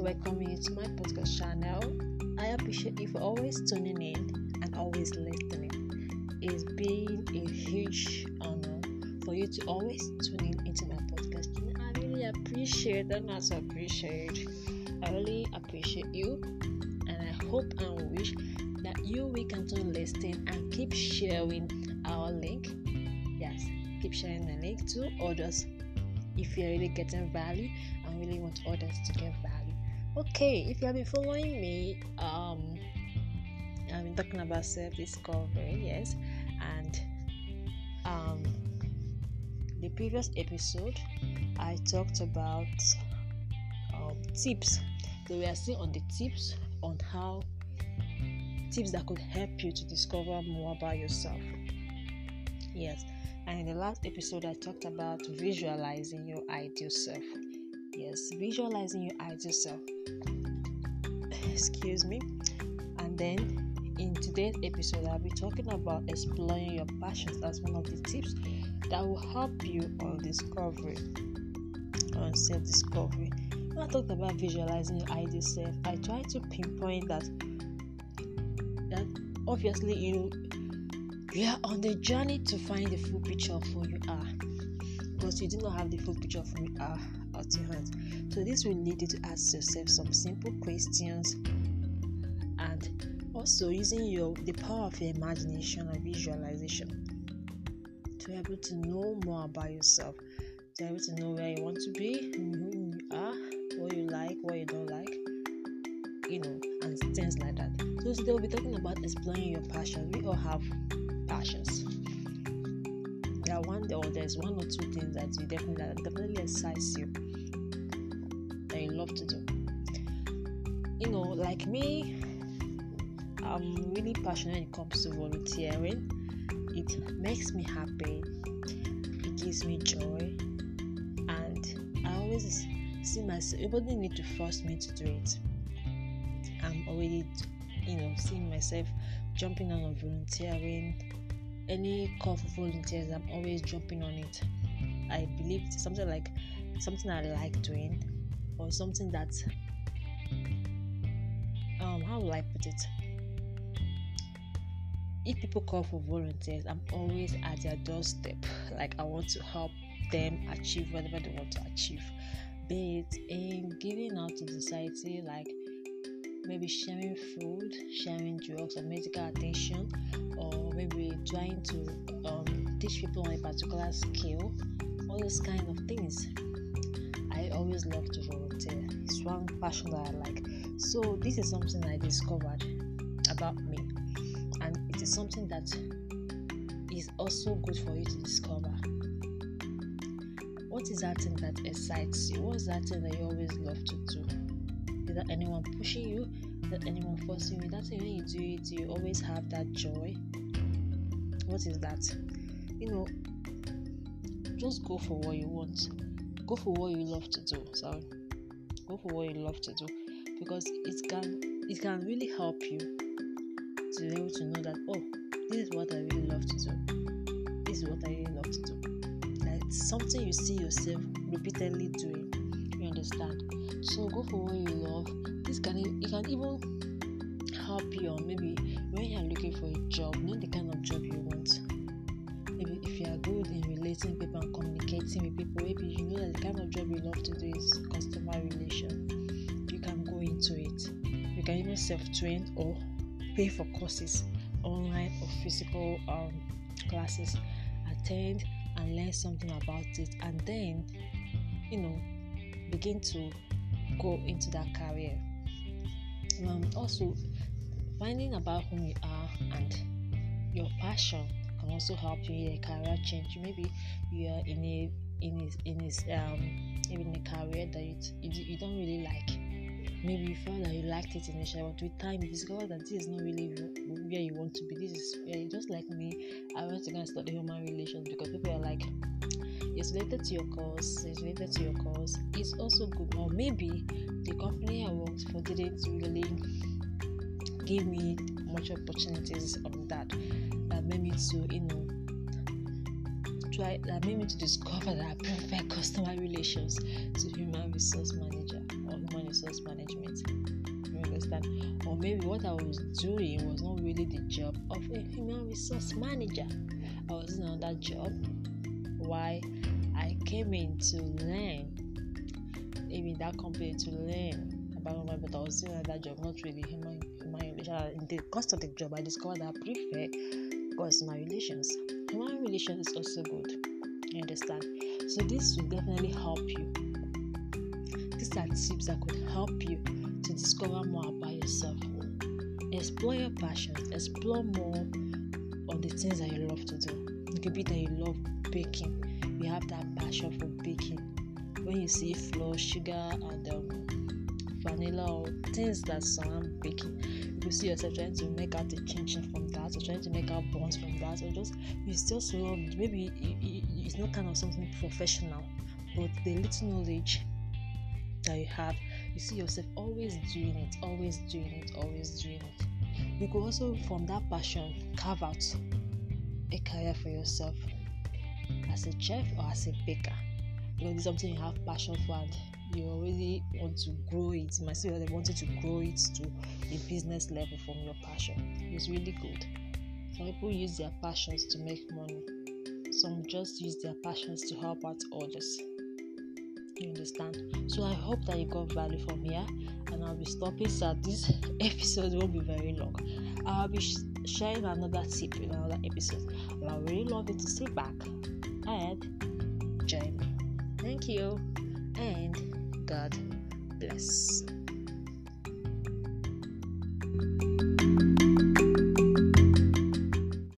to welcome you to my podcast channel. I appreciate you for always tuning in and always listening. It's been a huge honor for you to always tune in into my podcast. I really appreciate and also appreciate. I really appreciate you, and I hope and wish that you will continue listening and keep sharing our link. Yes, keep sharing the link to others if you're really getting value and really want others to get value. Okay, if you have been following me, um, I've been talking about self-discovery, yes, and um, the previous episode I talked about um, tips. So we are still on the tips on how tips that could help you to discover more about yourself. Yes, and in the last episode, I talked about visualizing your ideal self. Yes, visualizing your ideal self. Excuse me. And then in today's episode, I'll be talking about exploring your passions as one of the tips that will help you on discovery, on self discovery. When I talked about visualizing your ideal self, I try to pinpoint that that obviously you you are on the journey to find the full picture of who you are because you do not have the full picture of you are uh, at your hands. So this will lead you to ask yourself some simple questions and also using your the power of your imagination and visualization to be able to know more about yourself, to be able to know where you want to be, who you are, what you like, what you don't like, you know, and things like that. So today we'll be talking about exploring your passion. We all have passions. Are one or there's one or two things that you definitely that definitely excites you that you love to do. You know, like me, I'm really passionate when it comes to volunteering. It makes me happy. It gives me joy, and I always see myself. Nobody need to force me to do it. I'm already, you know, seeing myself jumping on volunteering. Any call for volunteers, I'm always jumping on it. I believe it's something like something I like doing, or something that um how will I put it? If people call for volunteers, I'm always at their doorstep. Like I want to help them achieve whatever they want to achieve. Be it in giving out to society, like maybe sharing food, sharing drugs or medical attention, or maybe trying to um, teach people on a particular skill, all those kind of things. I always love to volunteer. It's one passion that I like. So this is something I discovered about me, and it is something that is also good for you to discover. What is that thing that excites you? What's that thing that you always love to do? without anyone pushing you, without anyone forcing you. That's when you do it, you always have that joy. What is that? You know, just go for what you want. Go for what you love to do. Sorry, go for what you love to do because it can it can really help you to be able to know that oh, this is what I really love to do. This is what I really love to do. Like something you see yourself repeatedly doing. You understand? So go for what you love. This can it can even help you on maybe when you are looking for a job, know the kind of job you want. Maybe if you are good in relating people and communicating with people, maybe you know that the kind of job you love to do is customer relation. You can go into it. You can even self-train or pay for courses, online or physical um, classes. Attend and learn something about it, and then you know begin to go into that career. Um, also, finding about who you are and your passion can also help you in a career change. Maybe you are in a in a, in a, um in a career that you, you, you don't really like. Maybe you felt that you liked it initially, but with time you discover that this is not really where you want to be. This is where just like me. I went to go and study human relations because people are like, it's related to your course, it's related to your course, it's also good. Or maybe the company I worked for didn't really give me much opportunities on that. That made me to, you know, try that made me to discover that I prefer customer relations to human resource manager or human resource management. You understand? Or maybe what I was doing was not really the job of a human resource manager. I was in another job. Why I came in to learn, maybe that company to learn about my but I was doing another job, not really human. In the course of the job, I discovered that I prefer my relations. Human relations is also good. You understand? So this will definitely help you. These are tips that could help you to discover more about yourself. Explore your passions, explore more on the things that you love to do. It could be that you love baking, you have that passion for baking. When you see flour, sugar, and um, vanilla or things that surround baking, you see yourself trying to make out a chin chin from that, or trying to make out buns from that, or just you still love maybe it's not kind of something professional, but the little knowledge that you have, you see yourself always doing it, always doing it, always doing it. You could also, from that passion, carve out a career for yourself as a chef or as a baker. Because it's something you have passion for and you already want to grow it. You might say that they wanted to grow it to a business level from your passion. It's really good. Some people use their passions to make money. Some just use their passions to help out others. You understand? So I hope that you got value from here, and I'll be stopping so this episode won't be very long. I'll be sh- sharing another tip in another episode. I would really love you to sit back and join me. Thank you, and God bless.